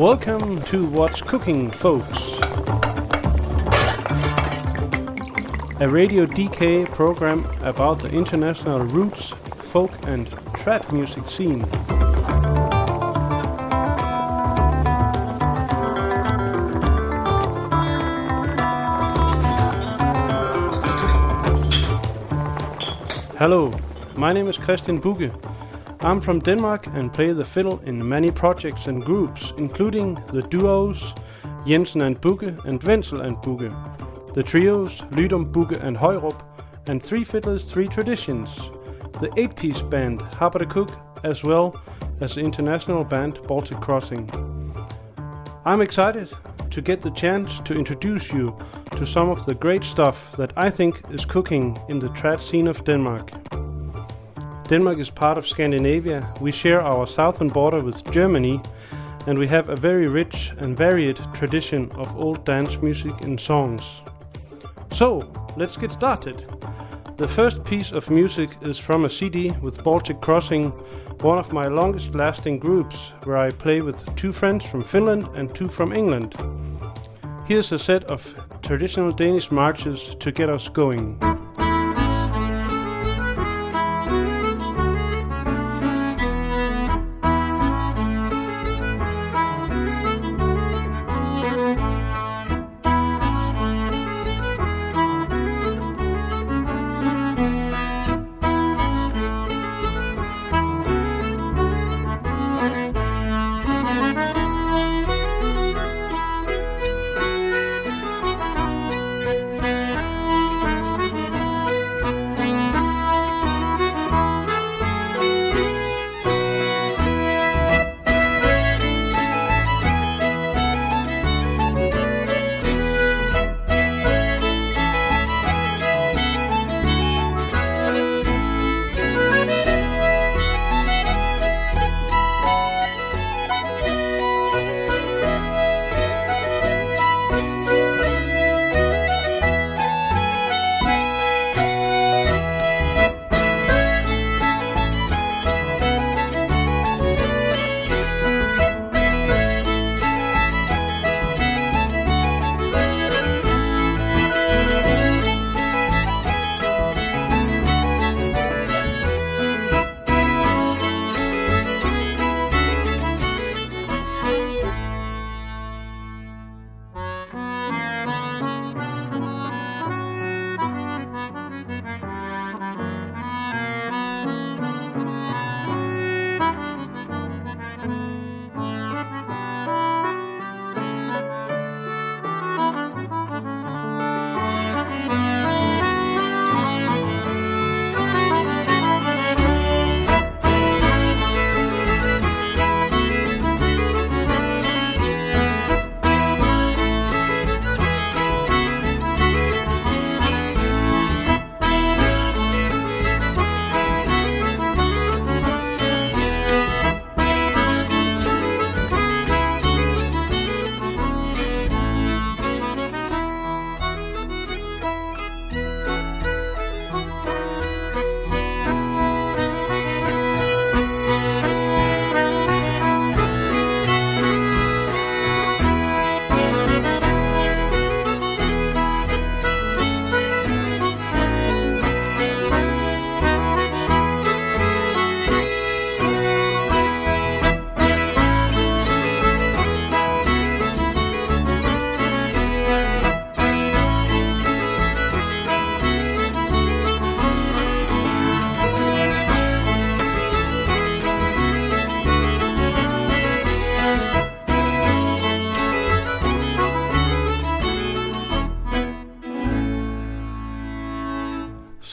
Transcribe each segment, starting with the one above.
Welcome to What's Cooking, folks. A Radio DK program about the international roots, folk, and trad music scene. Hello, my name is Kristian Bugge. I'm from Denmark and play the fiddle in many projects and groups, including the duos Jensen and Bugge and Wenzel and Bugge, the trios Lydum, Bugge and Højrup, and Three Fiddlers, Three Traditions, the eight-piece band Cook, as well as the international band Baltic Crossing. I'm excited to get the chance to introduce you to some of the great stuff that I think is cooking in the trad scene of Denmark. Denmark is part of Scandinavia, we share our southern border with Germany, and we have a very rich and varied tradition of old dance music and songs. So, let's get started. The first piece of music is from a CD with Baltic Crossing, one of my longest lasting groups, where I play with two friends from Finland and two from England. Here's a set of traditional Danish marches to get us going.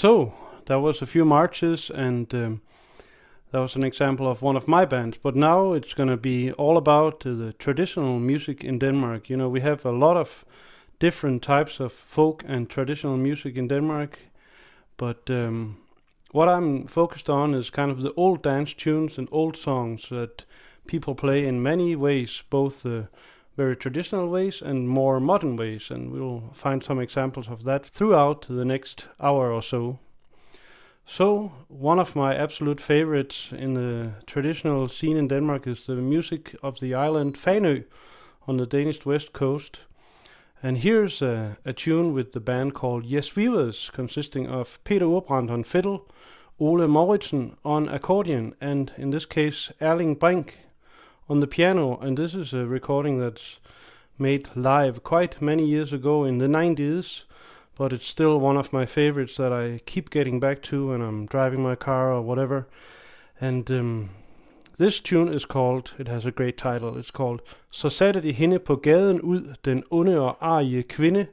So, there was a few marches and um, that was an example of one of my bands. But now it's going to be all about uh, the traditional music in Denmark. You know, we have a lot of different types of folk and traditional music in Denmark. But um, what I'm focused on is kind of the old dance tunes and old songs that people play in many ways, both the uh, very traditional ways and more modern ways, and we'll find some examples of that throughout the next hour or so. So, one of my absolute favorites in the traditional scene in Denmark is the music of the island Fanø on the Danish west coast. And here's a, a tune with the band called Yes Weavers, consisting of Peter Uhrbrand on fiddle, Ole Mauritsen on accordion, and in this case Erling Brink on the piano. And this is a recording that's made live quite many years ago in the 90s but it's still one of my favorites that I keep getting back to when I'm driving my car or whatever. And um, this tune is called, it has a great title, it's called Så satte de hende på gaden ud, den onde og arige kvinde.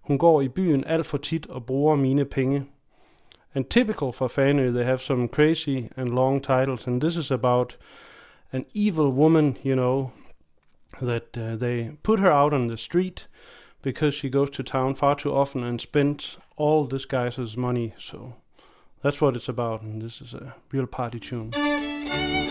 Hun går i byen alt for tit og bruger mine penge. And typical for Fanø, they have some crazy and long titles, and this is about an evil woman, you know, that uh, they put her out on the street because she goes to town far too often and spends all this guy's money. So that's what it's about, and this is a real party tune.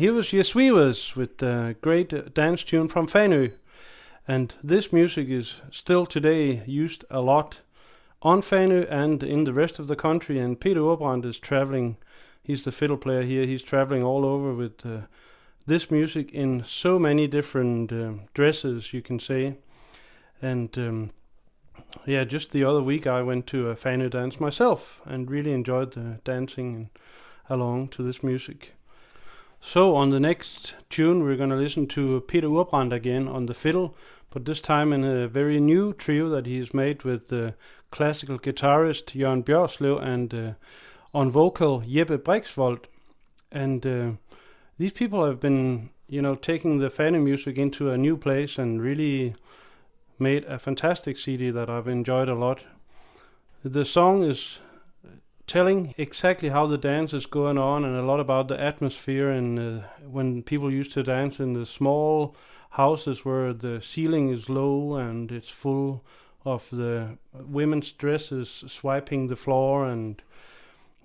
Here was Yes with a great dance tune from Fanø. And this music is still today used a lot on Fanø and in the rest of the country. And Peter Uhrbrand is traveling, he's the fiddle player here, he's traveling all over with uh, this music in so many different uh, dresses, you can say. And um, yeah, just the other week I went to a Fanø dance myself and really enjoyed the dancing along to this music. So on the next tune, we're going to listen to Peter Uhrbrand again on the fiddle, but this time in a very new trio that he's made with the classical guitarist Jørgen Bjørslev and uh, on vocal Jeppe Brixvold. And uh, these people have been, you know, taking the Fanø music into a new place and really made a fantastic CD that I've enjoyed a lot. The song is telling exactly how the dance is going on and a lot about the atmosphere and uh, when people used to dance in the small houses where the ceiling is low and it's full of the women's dresses swiping the floor and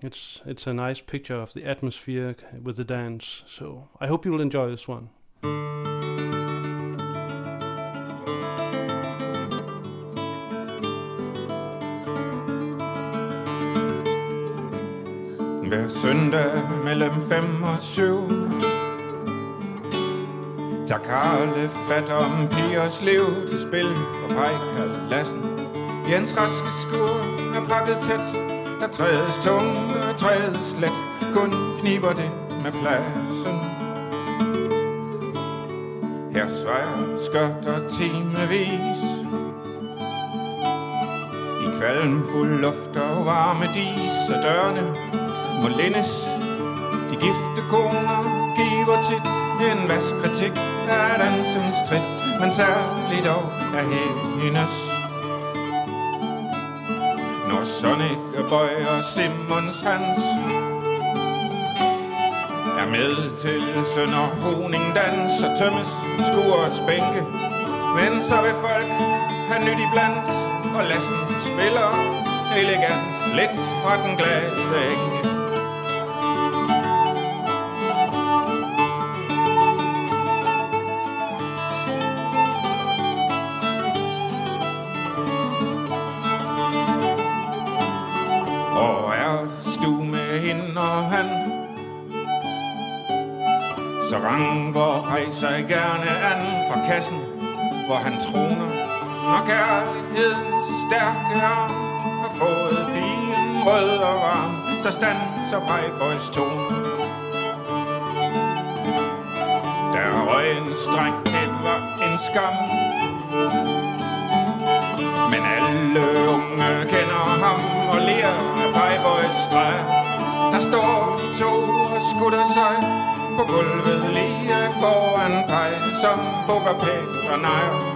it's it's a nice picture of the atmosphere with the dance. So I hope you will enjoy this one. Hver søndag mellem fem og syv. Tager Karle fat om pigers liv til spil for Pejkal Lassen Jens raske skur er pakket tæt. Der trædes tungt og trædes let. Kun kniber det med pladsen. Her svejer skørter timevis. I kvalm fuld luft og varme dis Og dørene må lændes. De gifte koner giver tit en vaskritik af dansens trit Men særligt dog af hendes Når Sonic bøjer Simons Hans Er med til Sønder Honing danser Og tømmes skurets bænke Men så vil folk have nyt iblandt Og lassen spiller elegant Lidt fra den glade enke. Så ranker rejser gerne an fra kassen, hvor han troner, når kærlighedens stærke arm har fået bilen rød og varm, så stand så Playboys tone. Der røg en streng, det var en skam, men alle unge kender ham og ler af Playboys streger. Der står de to og skutter sig på gulvet lige foran dig, som bukker pænt og nejer.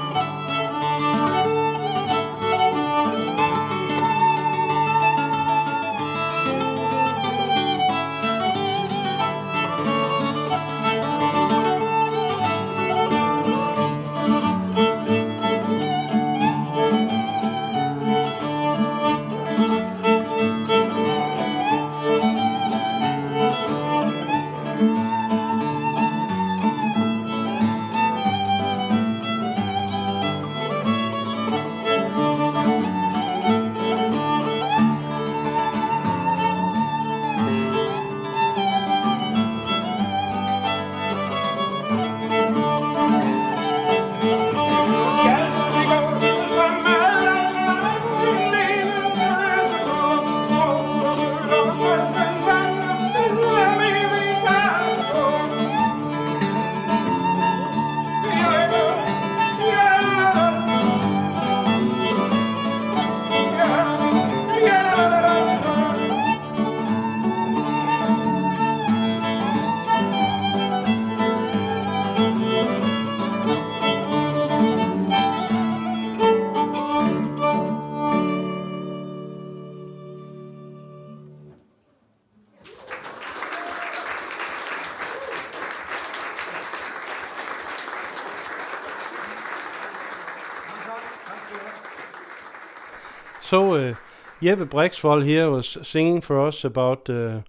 Jeppe Brixvold here was singing for us about uh,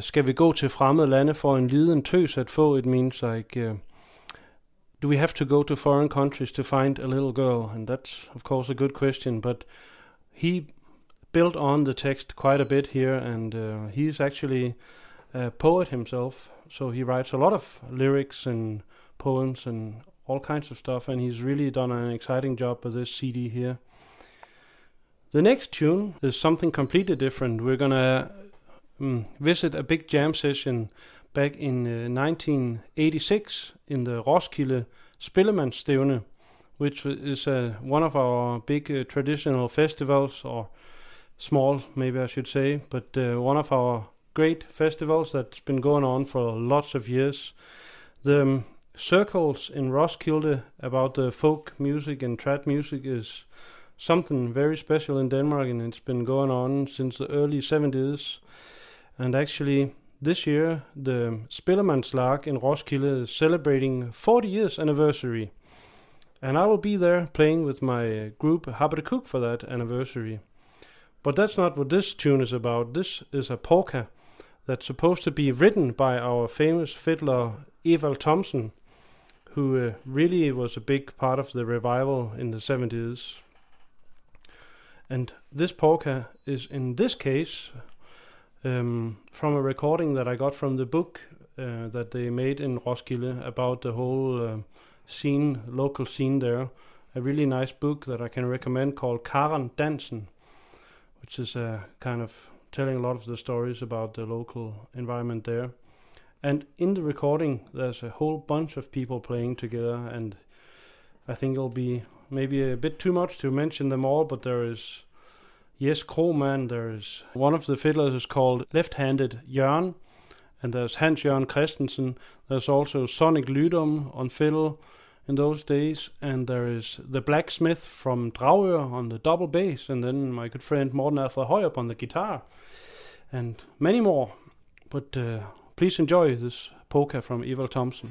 skal vi gå til fremmede lande for en liden tøs at få? It means like, uh, do we have to go to foreign countries to find a little girl? And that's of course a good question, but he built on the text quite a bit here, and uh, he's actually a poet himself, so he writes a lot of lyrics and poems and all kinds of stuff, and he's really done an exciting job with this CD here. The next tune is something completely different. We're gonna um, visit a big jam session back in uh, 1986 in the Roskilde Spillemandsstævne, which is uh, one of our big uh, traditional festivals, or small, maybe I should say, but uh, one of our great festivals that's been going on for lots of years. The um, circles in Roskilde about the folk music and trad music is something very special in Denmark, and it's been going on since the early 70s. And actually, this year, the Spillemandslag in Roskilde is celebrating 40 years anniversary. And I will be there playing with my group Habadekuk for that anniversary. But that's not what this tune is about. This is a polka that's supposed to be written by our famous fiddler Evald Thomsen, who uh, really was a big part of the revival in the 70s. And this polka is, in this case, um, from a recording that I got from the book uh, that they made in Roskilde about the whole uh, scene, local scene there. A really nice book that I can recommend called Karen Dansen, which is uh, kind of telling a lot of the stories about the local environment there. And in the recording, there's a whole bunch of people playing together, and I think it'll be maybe a bit too much to mention them all, but there is Yes Kroman, there is one of the fiddlers is called Left Handed Jørn, and there's Hans Jørgen Christensen. There's also Sonnich Lydum on fiddle in those days, and there is the blacksmith from Dragør on the double bass, and then my good friend Morten Alfred Højrup on the guitar, and many more. But uh, please enjoy this polka from Evald Thomsen.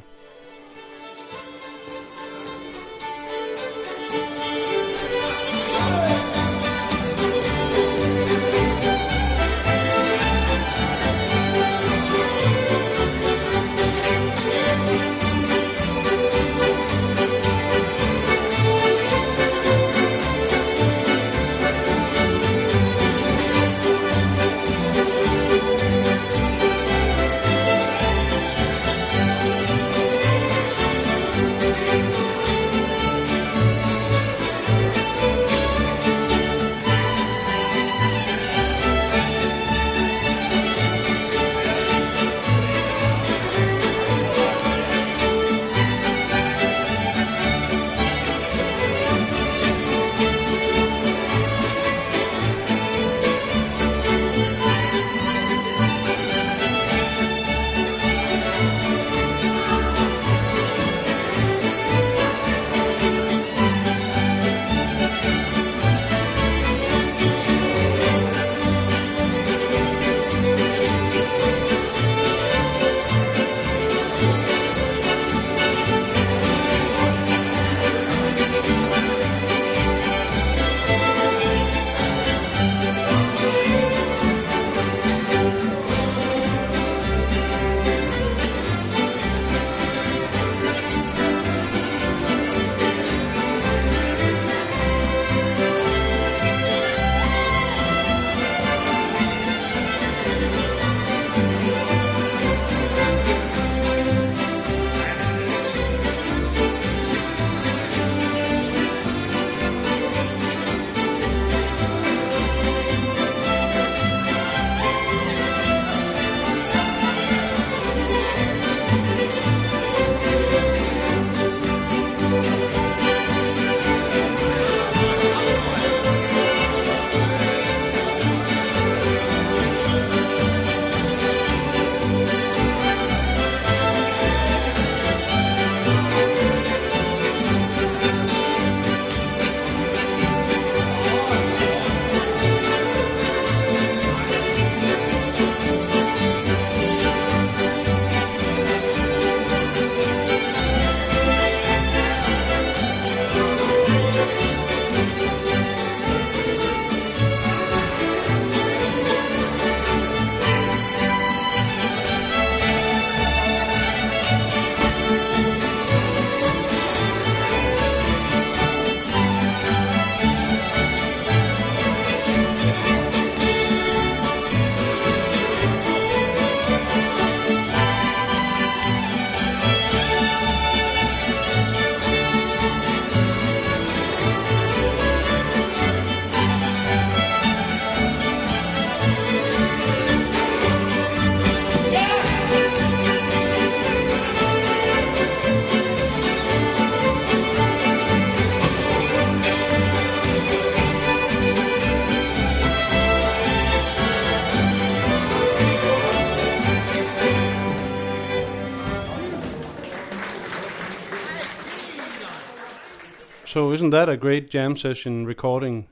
Isn't that a great jam session recording?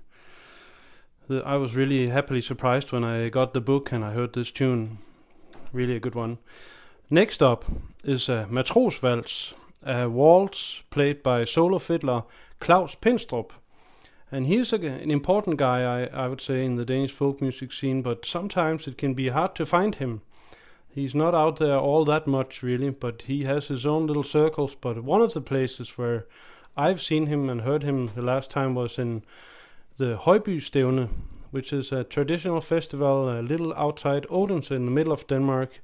I was really happily surprised when I got the book and I heard this tune. Really a good one. Next up is uh, a Matrosvals, a uh, waltz played by solo fiddler Klaus Pinstrup. And he's a, an important guy, I, I would say, in the Danish folk music scene, but sometimes it can be hard to find him. He's not out there all that much, really, but he has his own little circles. But one of the places where I've seen him and heard him the last time was in the Højby Stævne, which is a traditional festival a little outside Odense in the middle of Denmark.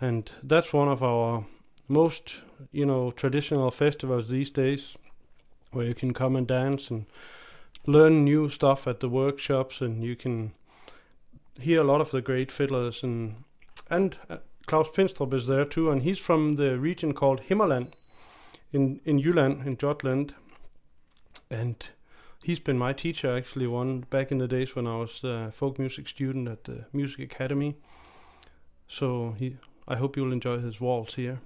And that's one of our most, you know, traditional festivals these days, where you can come and dance and learn new stuff at the workshops, and you can hear a lot of the great fiddlers and and uh, Klaus Pinstrup is there too, and he's from the region called Himmerland in in Jylland in Jutland, and he's been my teacher actually one back in the days when I was a folk music student at the music academy. So he, I hope you'll enjoy his waltz here.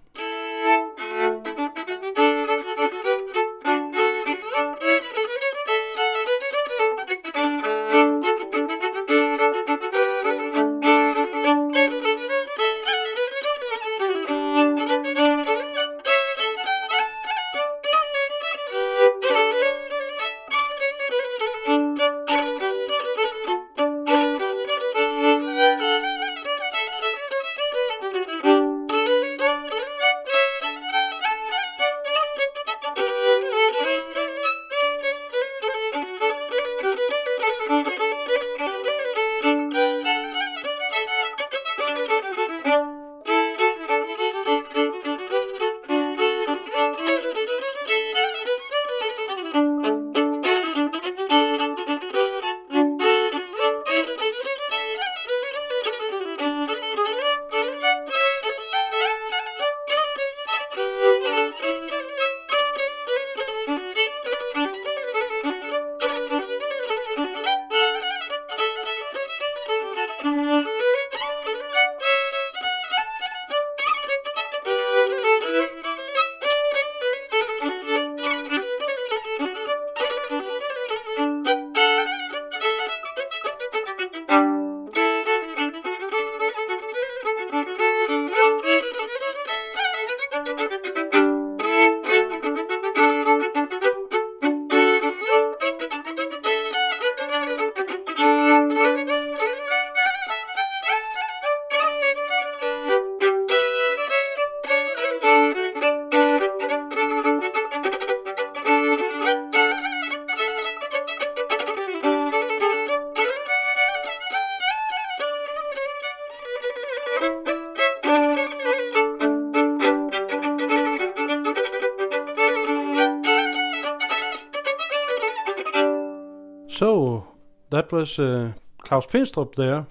Was uh, Klaus Pinstrup there,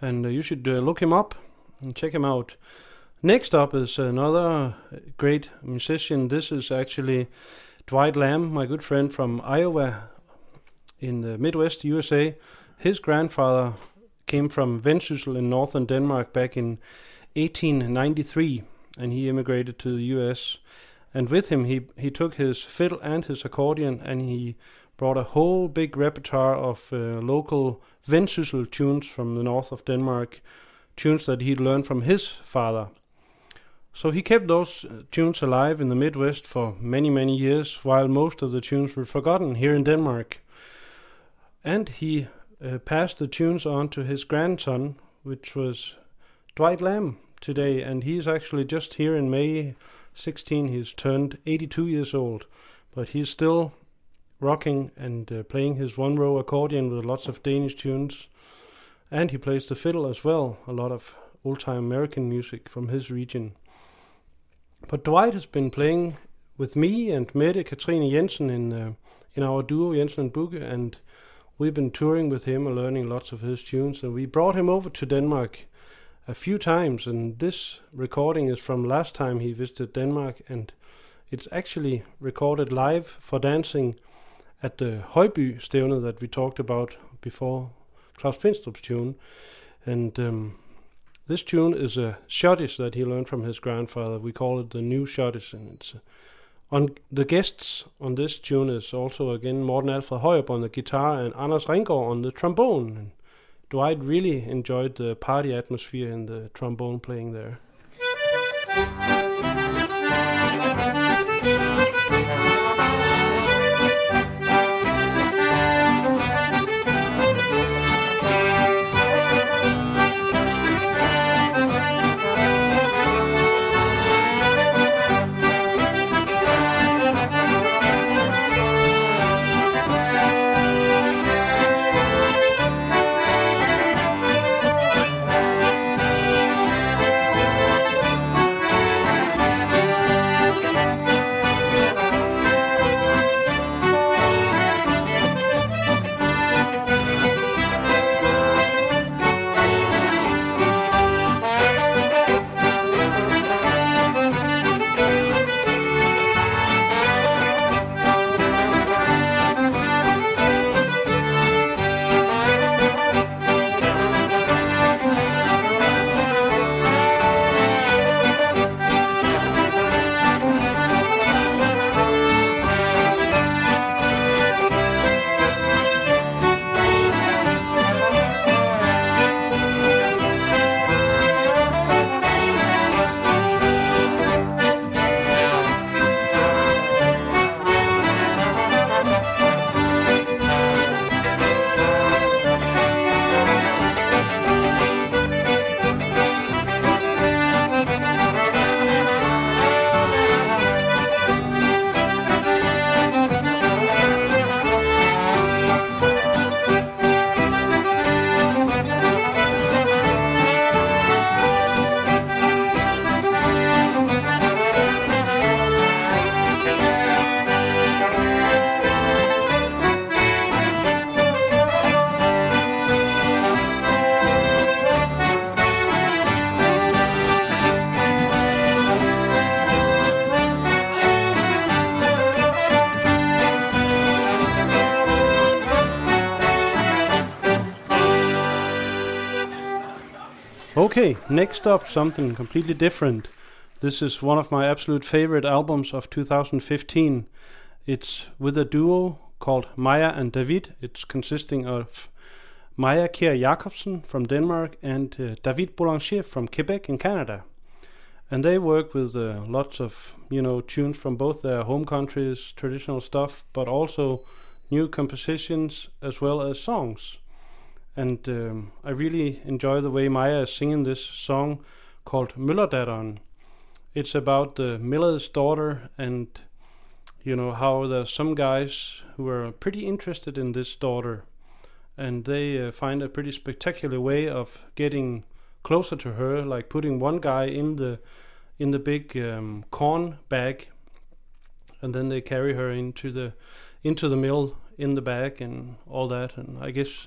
and uh, you should uh, look him up and check him out. Next up is another great musician. This is actually Dwight Lamb, my good friend from Iowa in the Midwest USA. His grandfather came from Vendsyssel in northern Denmark back in 1893, and he immigrated to the US. And with him, he, he took his fiddle and his accordion, and he brought a whole big repertoire of uh, local Vendsyssel tunes from the north of Denmark, tunes that he'd learned from his father. So he kept those uh, tunes alive in the Midwest for many, many years, while most of the tunes were forgotten here in Denmark. And he uh, passed the tunes on to his grandson, which was Dwight Lamb today, and he's actually just here in May 16. He's turned 82 years old, but he's still rocking and uh, playing his one row accordion with lots of Danish tunes. And he plays the fiddle as well, a lot of old time American music from his region. But Dwight has been playing with me and Mette Katrine Jensen in, uh, in our duo Jensen and Bugge, and we've been touring with him and learning lots of his tunes. And we brought him over to Denmark a few times, and this recording is from last time he visited Denmark, and it's actually recorded live for dancing at the Højby stævne that we talked about before, Klaus Pinstrup's tune. And um, this tune is a schottische that he learned from his grandfather. We call it the new schottische. And it's uh, on the guests on this tune is also again Morten Alfred Højrup on the guitar and Anders Ringgaard on the trombone. And Dwight really enjoyed the party atmosphere and the trombone playing there. Okay, next up, something completely different. This is one of my absolute favorite albums of 2015. It's with a duo called Maya and David. It's consisting of Maya Kjær Jacobsen from Denmark and uh, David Boulanger from Quebec in Canada. And they work with uh, lots of, you know, tunes from both their home countries, traditional stuff, but also new compositions as well as songs and um, I really enjoy the way Maya is singing this song called Møllerdatteren. It's about the miller's daughter and you know how there's some guys who are pretty interested in this daughter and they uh, find a pretty spectacular way of getting closer to her like putting one guy in the in the big um, corn bag and then they carry her into the into the mill in the bag and all that and I guess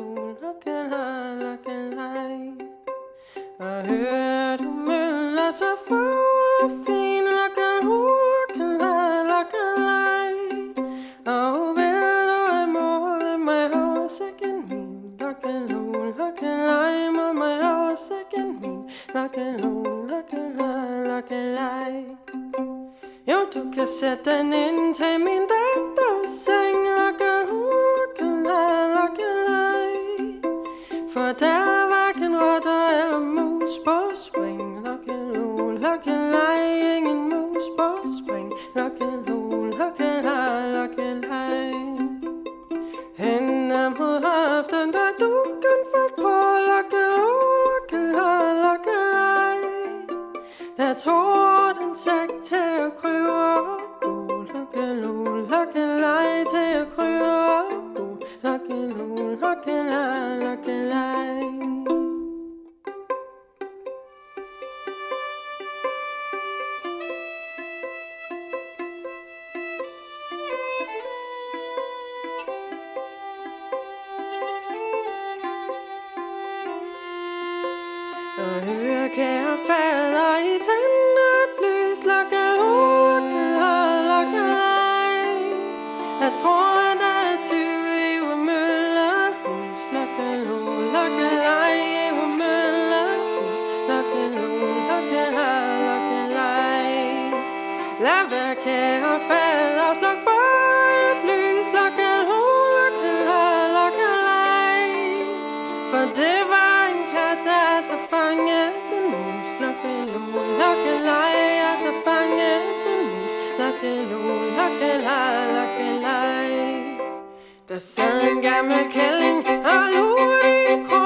Der sad en gammel kælling og lurede i krog.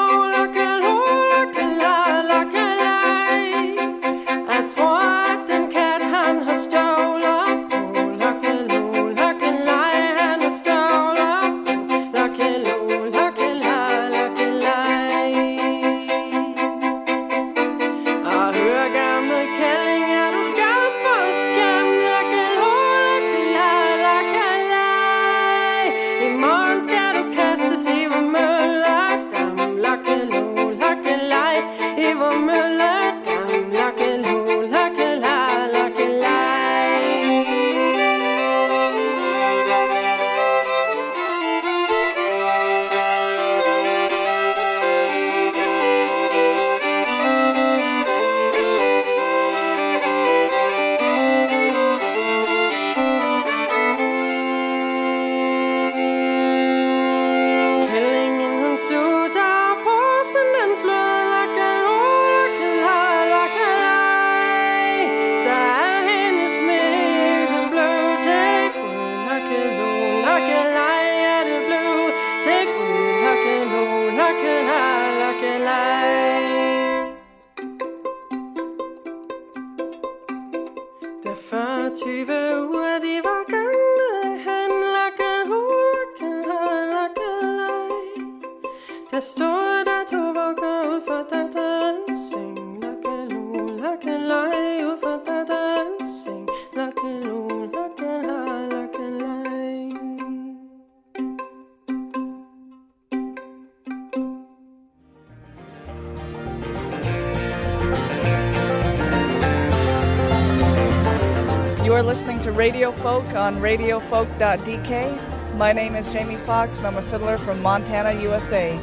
Listening to Radio Folk on radiofolk.dk. My name is Jamie Fox, and I'm a fiddler from Montana, USA.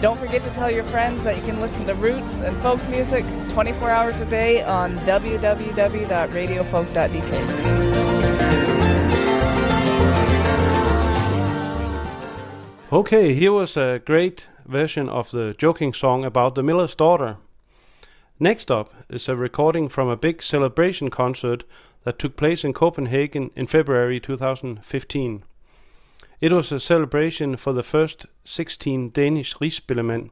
Don't forget to tell your friends that you can listen to roots and folk music 24 hours a day on www.radiofolk.dk. Okay, here was a great version of the joking song about the miller's daughter. Next up is a recording from a big celebration concert that took place in Copenhagen in February 2015. It was a celebration for the first 16 Danish Rigsspillemænd.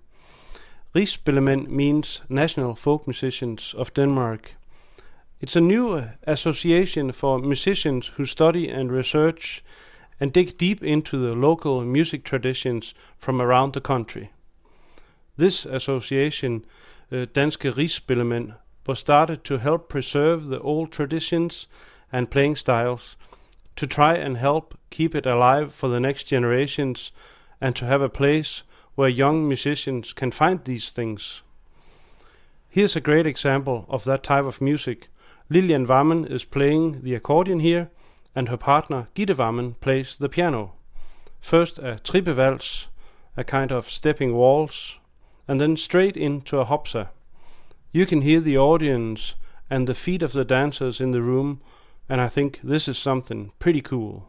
Rigsspillemænd means National Folk Musicians of Denmark. It's a new association for musicians who study and research and dig deep into the local music traditions from around the country. This association, uh, Danske Rigsspillemænd, was started to help preserve the old traditions and playing styles – to try and help keep it alive for the next generations and to have a place where young musicians can find these things. Here's a great example of that type of music. Lilian Wammen is playing the accordion here, and her partner Gitte Wammen plays the piano. First a trippevals, a kind of stepping waltz, and then straight into a hopsa. You can hear the audience and the feet of the dancers in the room and I think this is something pretty cool.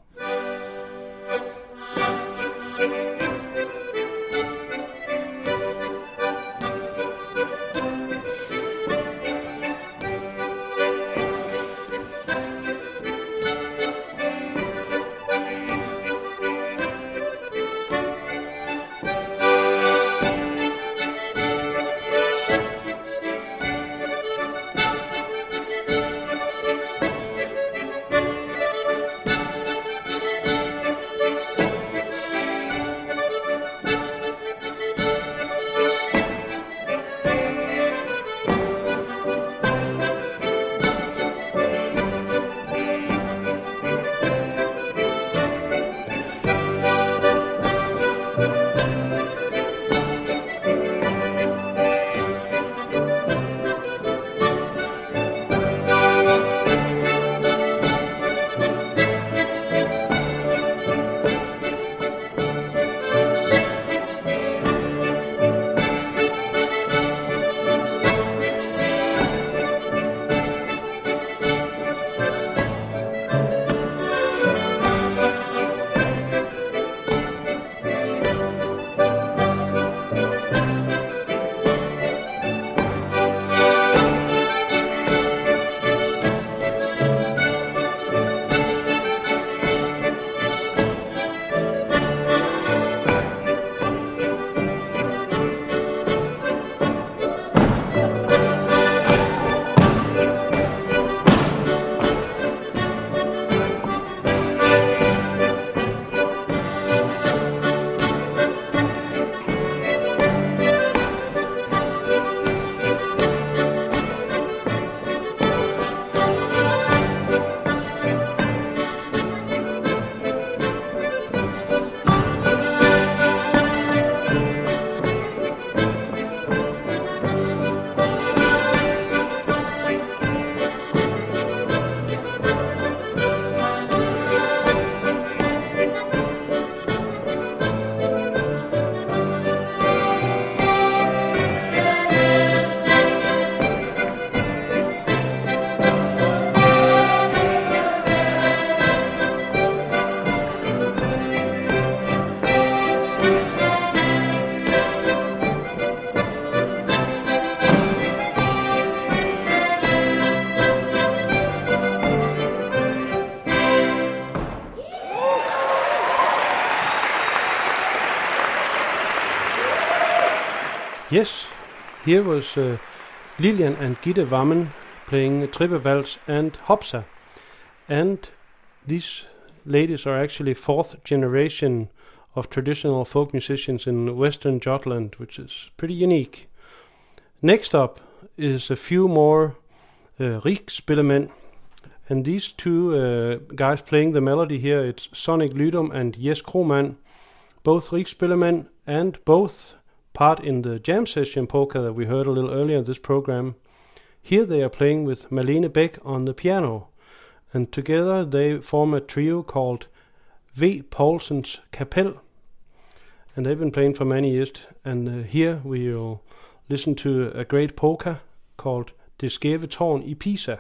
Here was uh, Lilian and Gitte Wammen playing Trippevals and Hopsa. And these ladies are actually fourth generation of traditional folk musicians in Western Jutland, which is pretty unique. Next up is a few more uh, and these two uh, guys playing the melody here, it's Sonnich Lydum and Jes Kroman, both Rigsspillemænd and both part in the jam session polka that we heard a little earlier in this program. Here they are playing with Malene Beck on the piano, and together they form a trio called V. Paulsen's Kapel. And they've been playing for many years, and uh, here we'll listen to a great polka called Det skæve tårn i Pisa.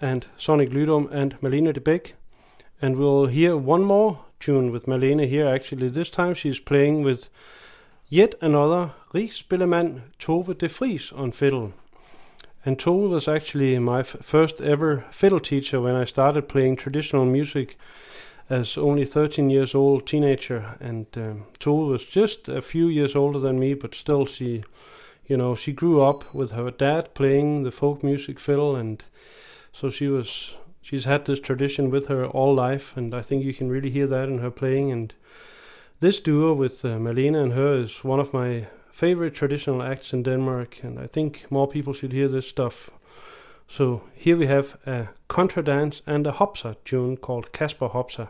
And Sonnich Lydum and Malene de Beck. And we'll hear one more tune with Malene here. Actually, this time she's playing with yet another Rigsspillemand Tove de Fries on fiddle. And Tove was actually my first ever fiddle teacher when I started playing traditional music as only 13 years old teenager. And um, Tove was just a few years older than me, but still she you know, she grew up with her dad playing the folk music fiddle, and so she was she's had this tradition with her all life, and I think you can really hear that in her playing. And this duo with uh, Malene and her is one of my favorite traditional acts in Denmark, and I think more people should hear this stuff. So here we have a contra dance and a hopsa tune called Kasper Hopsa.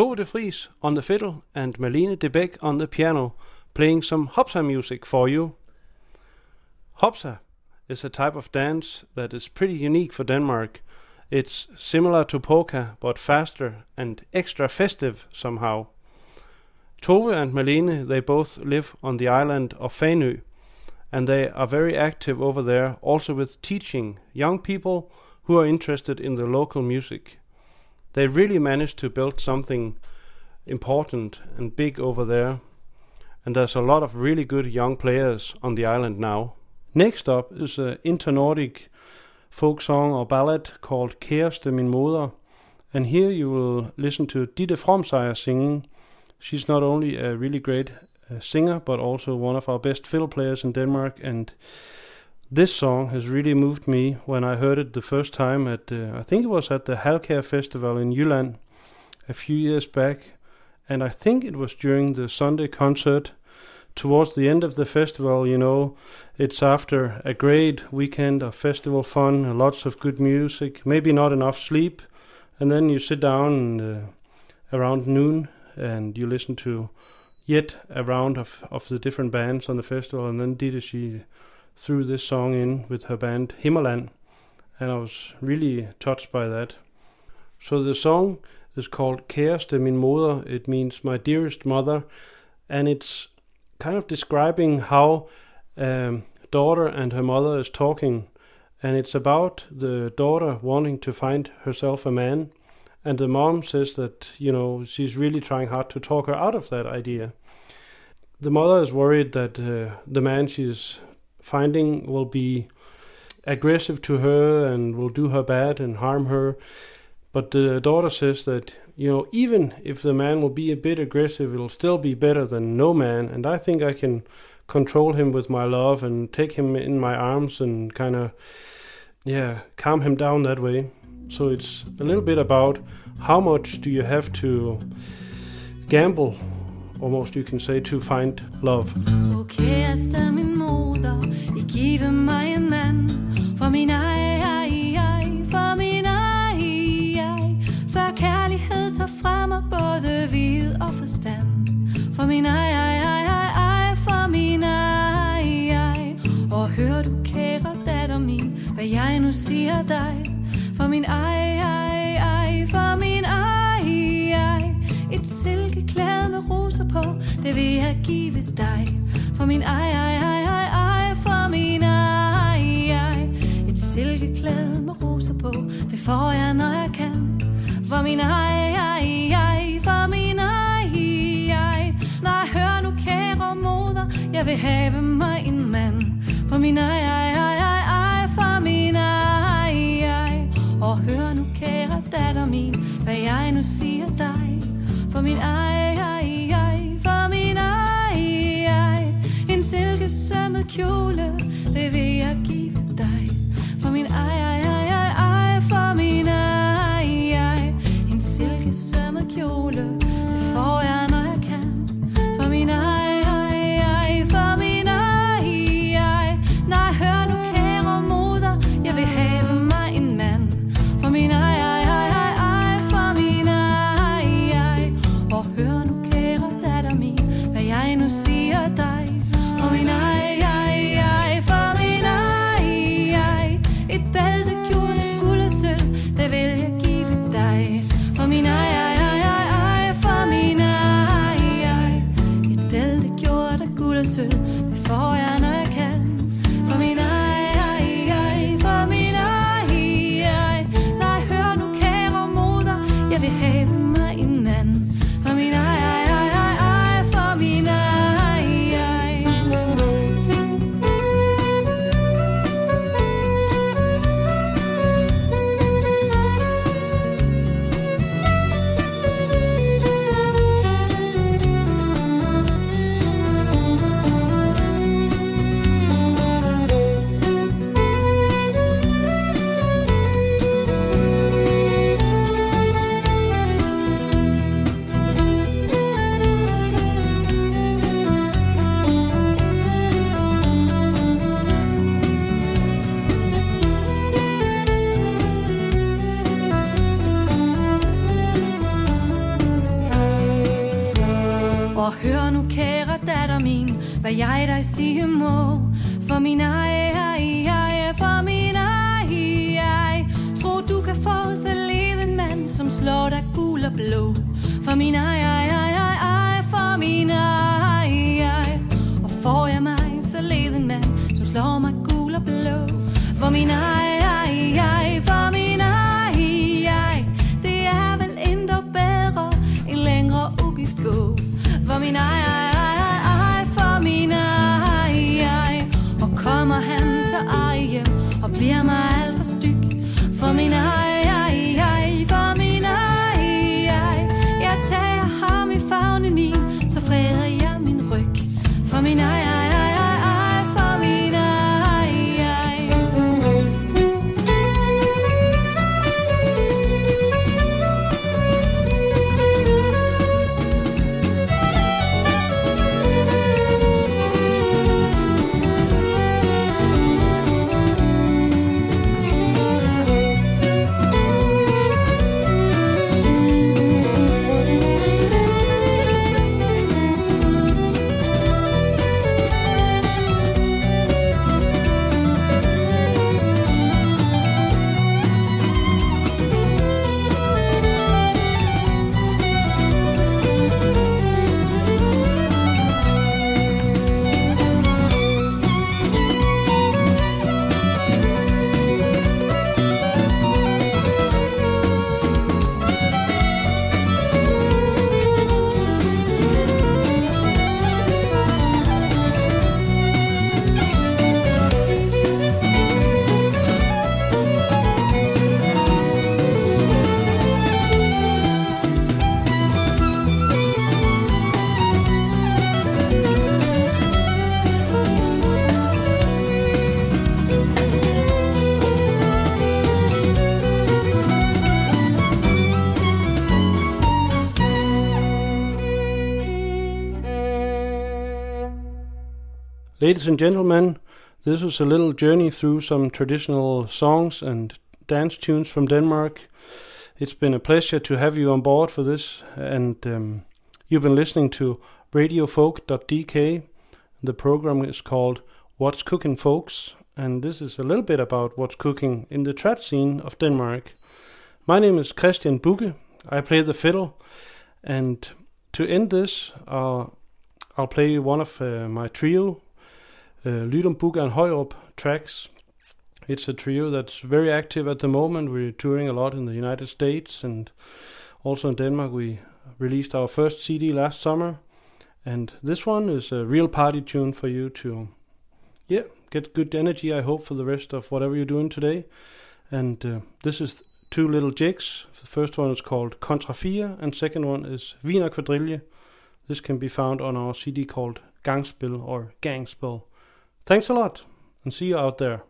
Tove de Fries on the fiddle and Malene de Beck on the piano, playing some Hopsa music for you. Hopsa is a type of dance that is pretty unique for Denmark. It's similar to polka, but faster and extra festive somehow. Tove and Malene, they both live on the island of Fanø, and they are very active over there, also with teaching young people who are interested in the local music. They really managed to build something important and big over there, and there's a lot of really good young players on the island now. Next up is an inter-Nordic folk song or ballad called Kæreste min moder, and here you will listen to Ditte Fromseier singing. She's not only a really great uh, singer, but also one of our best fiddle players in Denmark. And this song has really moved me when I heard it the first time at, uh, I think it was at the Halkær Festival in Jylland a few years back. And I think it was during the Sunday concert. Towards the end of the festival, you know, it's after a great weekend of festival fun, lots of good music, maybe not enough sleep, and then you sit down uh, around noon and you listen to yet a round of, of the different bands on the festival. And then Ditte, she threw this song in with her band Himmerland. And I was really touched by that. So the song is called Kæreste min moder. It means my dearest mother. And it's kind of describing how um, daughter and her mother is talking. And it's about the daughter wanting to find herself a man and the mom says that, you know, she's really trying hard to talk her out of that idea. The mother is worried that uh, the man she's finding will be aggressive to her and will do her bad and harm her. But the daughter says that, you know, even if the man will be a bit aggressive, it'll still be better than no man. And I think I can control him with my love and take him in my arms and kind of, yeah, calm him down that way. So it's a little bit about how much do you have to gamble, almost you can say, to find love. O kæreste min moder, I give mig en mand, for min ej, ej, ej, for min ej, ej, for kærlighed tager fra mig både vid og forstand, for min ej, ej, ej, ej, ej, for min ej, ej, og hør du kære datter min, hvad jeg nu siger dig, for min ej, ej, på, det vil jeg give dig. For min ej, ej, ej, ej, ej, for min ej, ej. Et silkeklæde med roser på, det får jeg, når jeg kan. For min ej, ej, ej, for min ej, ej. Når jeg hører nu kære moder, jeg vil have mig en mand. For min ej, ej, ej, ej, ej, for min ej, ej. Og hør nu kære datter min, hvad jeg nu siger dig For min ej, kjole, det vil jeg give dig. For min ej, ej, ej, ej, ej, for min ej, ej. En silkesømmet kjole, min ej, ej, ej, ej For min ej, ej. Og kommer han så ej hjem Og bliver mig alt for styg? For min ej, Ladies and gentlemen, this was a little journey through some traditional songs and dance tunes from Denmark. It's been a pleasure to have you on board for this, and um, you've been listening to radiofolk.dk. The program is called What's Cooking Folks, and this is a little bit about what's cooking in the trad scene of Denmark. My name is Kristian Bugge. I play the fiddle, and to end this, uh, I'll play one of uh, my trio uh, Lydum Bugge and Højrup tracks. It's a trio that's very active at the moment. We're touring a lot in the United States and also in Denmark. We released our first CD last summer, and this one is a real party tune for you to, yeah, get good energy. I hope for the rest of whatever you're doing today. And uh, this is two little jigs. The first one is called Contra 4, and second one is Wiener Quadrille. This can be found on our CD called Gangspil or Gangspil. Thanks a lot, and see you out there.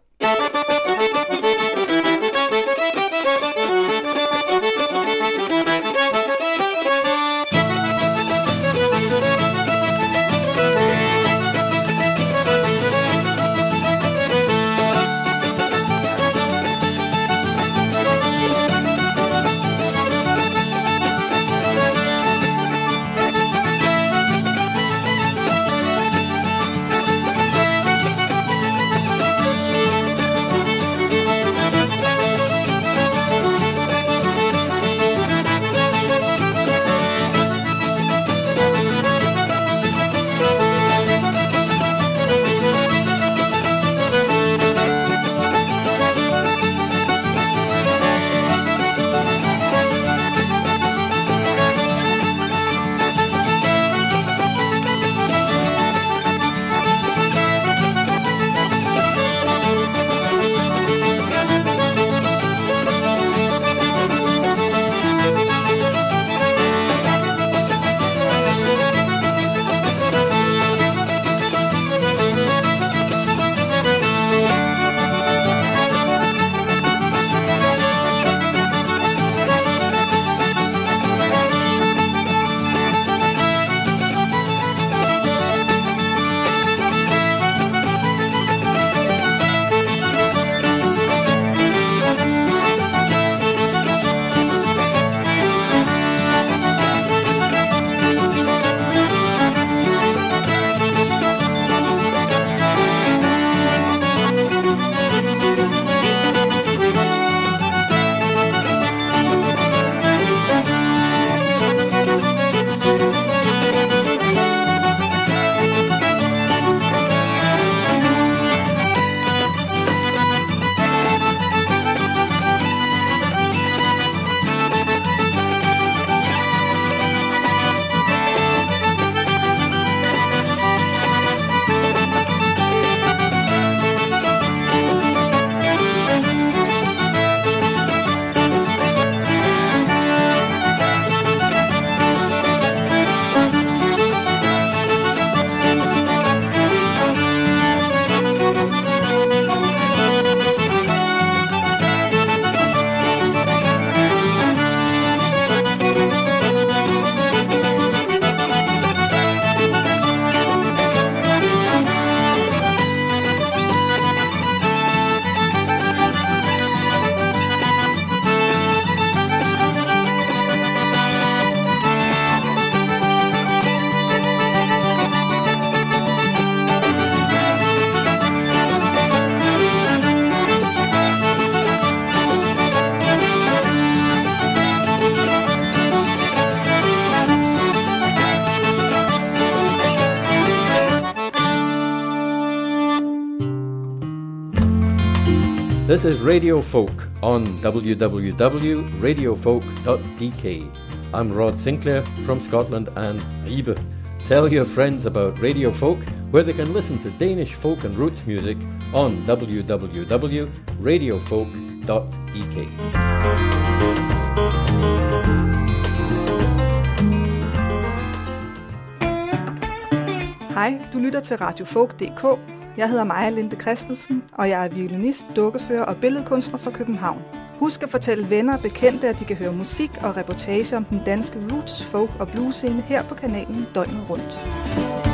This is Radio Folk on www.radiofolk.dk. I'm Rod Sinclair from Scotland and Ribe. Tell your friends about Radio Folk, where they can listen to Danish folk and roots music on www.radiofolk.dk. Hej, du lytter til Radiofolk.dk. Jeg hedder Maja Linde Christensen, og jeg er violinist, dukkefører og billedkunstner fra København. Husk at fortælle venner og bekendte, at de kan høre musik og reportage om den danske roots, folk og blues scene her på kanalen døgnet rundt.